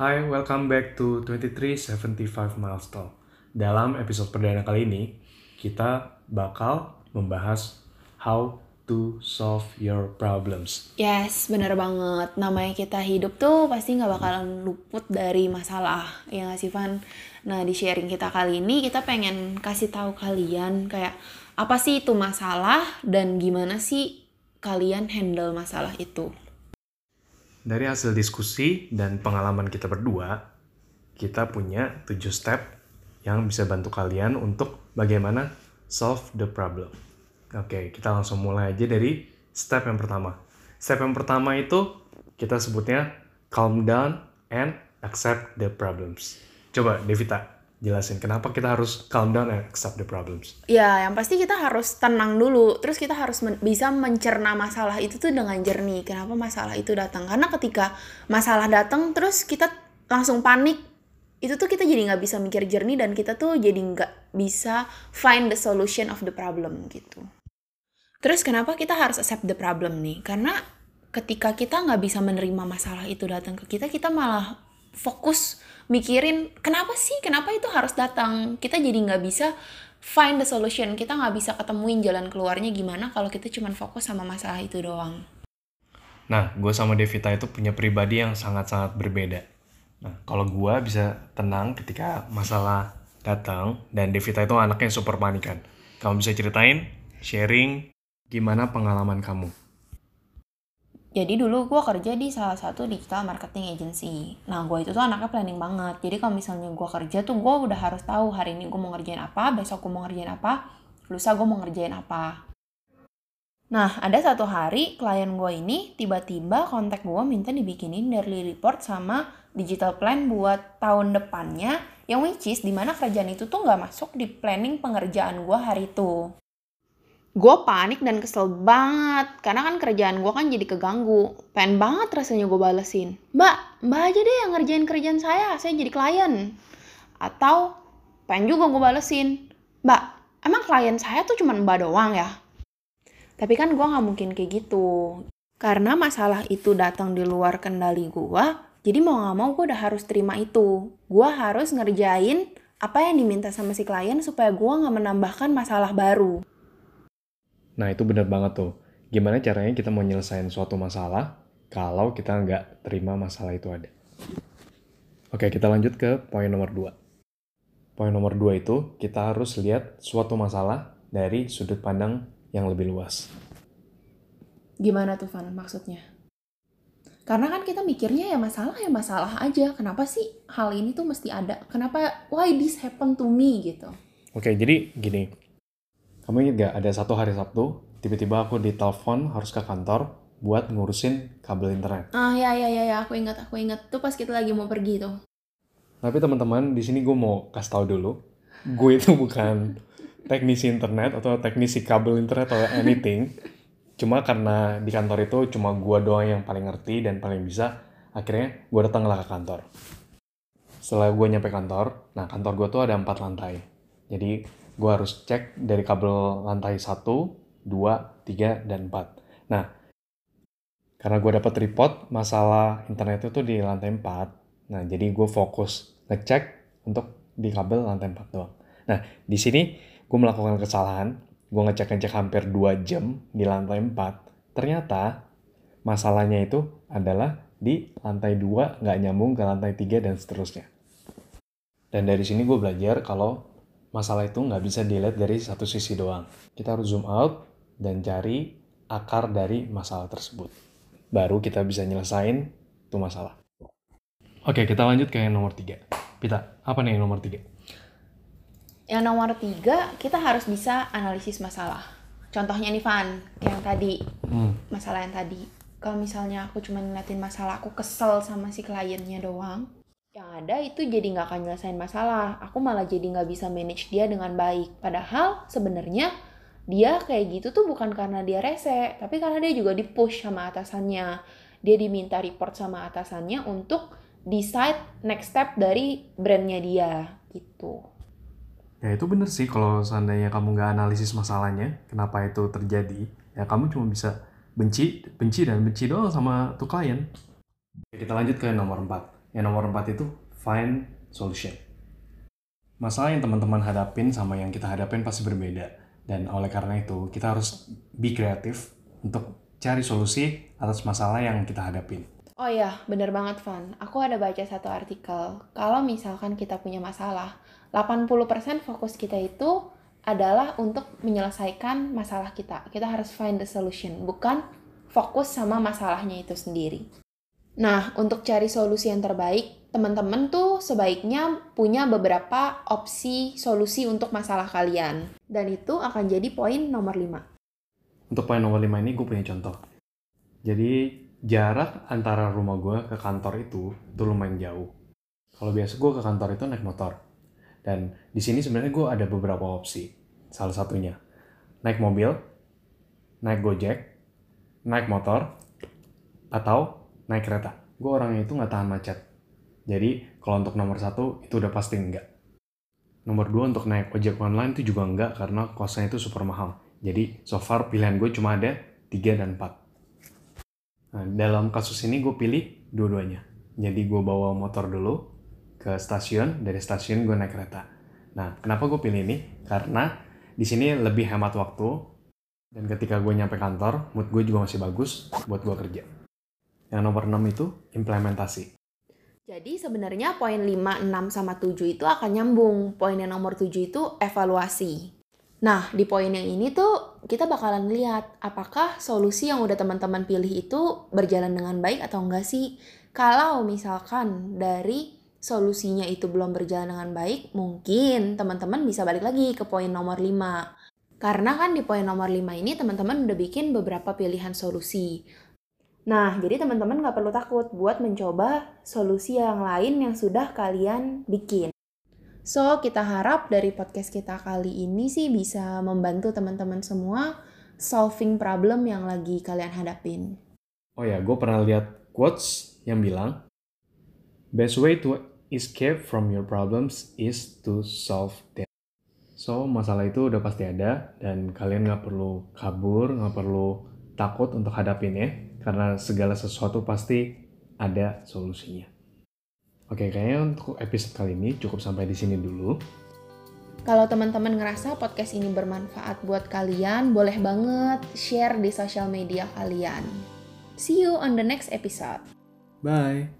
Hai, welcome back to 2375 Milestone. Dalam episode perdana kali ini, kita bakal membahas how to solve your problems. Yes, bener banget. Namanya kita hidup tuh pasti nggak bakalan luput dari masalah. Ya nggak sih, Van? Nah, di sharing kita kali ini, kita pengen kasih tahu kalian kayak apa sih itu masalah dan gimana sih kalian handle masalah itu. Dari hasil diskusi dan pengalaman kita berdua, kita punya 7 step yang bisa bantu kalian untuk bagaimana solve the problem. Oke, kita langsung mulai aja dari step yang pertama. Step yang pertama itu kita sebutnya calm down and accept the problems. Coba Devita, jelasin kenapa kita harus calm down and accept the problems. Ya, yang pasti kita harus tenang dulu. Terus kita harus men bisa mencerna masalah itu tuh dengan jernih. Kenapa masalah itu datang? Karena ketika masalah datang, terus kita langsung panik. Itu tuh kita jadi nggak bisa mikir jernih dan kita tuh jadi nggak bisa find the solution of the problem gitu. Terus kenapa kita harus accept the problem nih? Karena ketika kita nggak bisa menerima masalah itu datang ke kita, kita malah fokus mikirin kenapa sih kenapa itu harus datang? Kita jadi nggak bisa find the solution. Kita nggak bisa ketemuin jalan keluarnya gimana kalau kita cuma fokus sama masalah itu doang. Nah gue sama Devita itu punya pribadi yang sangat-sangat berbeda. Nah kalau gue bisa tenang ketika masalah datang dan Devita itu anaknya super panikan. Kamu bisa ceritain sharing gimana pengalaman kamu jadi dulu gue kerja di salah satu digital marketing agency. Nah gue itu tuh anaknya planning banget. Jadi kalau misalnya gue kerja tuh gue udah harus tahu hari ini gue mau ngerjain apa, besok gue mau ngerjain apa, lusa gue mau ngerjain apa. Nah ada satu hari klien gue ini tiba-tiba kontak gue minta dibikinin daily report sama digital plan buat tahun depannya yang which is di mana kerjaan itu tuh nggak masuk di planning pengerjaan gue hari itu gue panik dan kesel banget. Karena kan kerjaan gue kan jadi keganggu. Pengen banget rasanya gue balesin. Mbak mbak aja deh yang ngerjain kerjaan saya saya jadi klien. Atau pengen juga gue balesin mbak emang klien saya tuh cuma mbak doang ya? Tapi kan gue nggak mungkin kayak gitu. Karena masalah itu datang di luar kendali gue jadi mau nggak mau gue udah harus terima itu. Gue harus ngerjain apa yang diminta sama si klien supaya gue nggak menambahkan masalah baru Nah itu bener banget tuh. Gimana caranya kita mau nyelesain suatu masalah kalau kita nggak terima masalah itu ada. Oke kita lanjut ke poin nomor 2. Poin nomor 2 itu kita harus lihat suatu masalah dari sudut pandang yang lebih luas. Gimana tuh Van maksudnya? Karena kan kita mikirnya ya masalah ya masalah aja. Kenapa sih hal ini tuh mesti ada? Kenapa why this happen to me gitu? Oke, jadi gini. Kamu ingat gak ada satu hari Sabtu, tiba-tiba aku ditelepon harus ke kantor buat ngurusin kabel internet. Ah ya ya ya, ya. aku ingat aku ingat tuh pas kita lagi mau pergi tuh. Tapi teman-teman di sini gue mau kasih tahu dulu, gue itu bukan teknisi internet atau teknisi kabel internet atau anything. Cuma karena di kantor itu cuma gue doang yang paling ngerti dan paling bisa, akhirnya gue datanglah ke kantor. Setelah gue nyampe kantor, nah kantor gue tuh ada empat lantai. Jadi gue harus cek dari kabel lantai 1, 2, 3, dan 4. Nah, karena gue dapat report masalah internet itu di lantai 4, nah jadi gue fokus ngecek untuk di kabel lantai 4 doang. Nah, di sini gue melakukan kesalahan, gue ngecek-ngecek hampir 2 jam di lantai 4. Ternyata masalahnya itu adalah di lantai 2 nggak nyambung ke lantai 3 dan seterusnya. Dan dari sini gue belajar kalau masalah itu nggak bisa dilihat dari satu sisi doang. Kita harus zoom out dan cari akar dari masalah tersebut. Baru kita bisa nyelesain itu masalah. Oke, kita lanjut ke yang nomor tiga. Pita, apa nih yang nomor tiga? Yang nomor tiga, kita harus bisa analisis masalah. Contohnya nih Van, yang tadi, hmm. masalah yang tadi. Kalau misalnya aku cuma ngeliatin masalah, aku kesel sama si kliennya doang, yang ada itu jadi nggak akan nyelesain masalah. Aku malah jadi nggak bisa manage dia dengan baik. Padahal sebenarnya dia kayak gitu tuh bukan karena dia rese, tapi karena dia juga di-push sama atasannya. Dia diminta report sama atasannya untuk decide next step dari brandnya dia gitu. Ya itu bener sih kalau seandainya kamu nggak analisis masalahnya, kenapa itu terjadi, ya kamu cuma bisa benci, benci dan benci doang sama tuh klien. Kita lanjut ke nomor 4 Yang nomor empat itu find solution. Masalah yang teman-teman hadapin sama yang kita hadapin pasti berbeda. Dan oleh karena itu, kita harus be kreatif untuk cari solusi atas masalah yang kita hadapin. Oh iya, bener banget Van. Aku ada baca satu artikel. Kalau misalkan kita punya masalah, 80% fokus kita itu adalah untuk menyelesaikan masalah kita. Kita harus find the solution, bukan fokus sama masalahnya itu sendiri. Nah, untuk cari solusi yang terbaik, teman-teman tuh sebaiknya punya beberapa opsi solusi untuk masalah kalian. Dan itu akan jadi poin nomor 5. Untuk poin nomor 5 ini gue punya contoh. Jadi jarak antara rumah gue ke kantor itu itu lumayan jauh. Kalau biasa gue ke kantor itu naik motor. Dan di sini sebenarnya gue ada beberapa opsi. Salah satunya naik mobil, naik gojek, naik motor, atau naik kereta. Gue orangnya itu nggak tahan macet. Jadi kalau untuk nomor satu itu udah pasti enggak. Nomor dua untuk naik ojek online itu juga enggak karena kosnya itu super mahal. Jadi so far pilihan gue cuma ada 3 dan 4. Nah, dalam kasus ini gue pilih dua-duanya. Jadi gue bawa motor dulu ke stasiun, dari stasiun gue naik kereta. Nah, kenapa gue pilih ini? Karena di sini lebih hemat waktu, dan ketika gue nyampe kantor, mood gue juga masih bagus buat gue kerja. Yang nomor 6 itu implementasi. Jadi sebenarnya poin 5, 6, sama 7 itu akan nyambung. Poin yang nomor 7 itu evaluasi. Nah, di poin yang ini tuh kita bakalan lihat apakah solusi yang udah teman-teman pilih itu berjalan dengan baik atau enggak sih. Kalau misalkan dari solusinya itu belum berjalan dengan baik, mungkin teman-teman bisa balik lagi ke poin nomor 5. Karena kan di poin nomor 5 ini teman-teman udah bikin beberapa pilihan solusi. Nah, jadi teman-teman nggak perlu takut buat mencoba solusi yang lain yang sudah kalian bikin. So, kita harap dari podcast kita kali ini sih bisa membantu teman-teman semua solving problem yang lagi kalian hadapin. Oh ya, gue pernah lihat quotes yang bilang, Best way to escape from your problems is to solve them. So, masalah itu udah pasti ada, dan kalian nggak perlu kabur, nggak perlu takut untuk hadapinnya, karena segala sesuatu pasti ada solusinya. Oke, kayaknya untuk episode kali ini cukup sampai di sini dulu. Kalau teman-teman ngerasa podcast ini bermanfaat buat kalian, boleh banget share di sosial media kalian. See you on the next episode. Bye.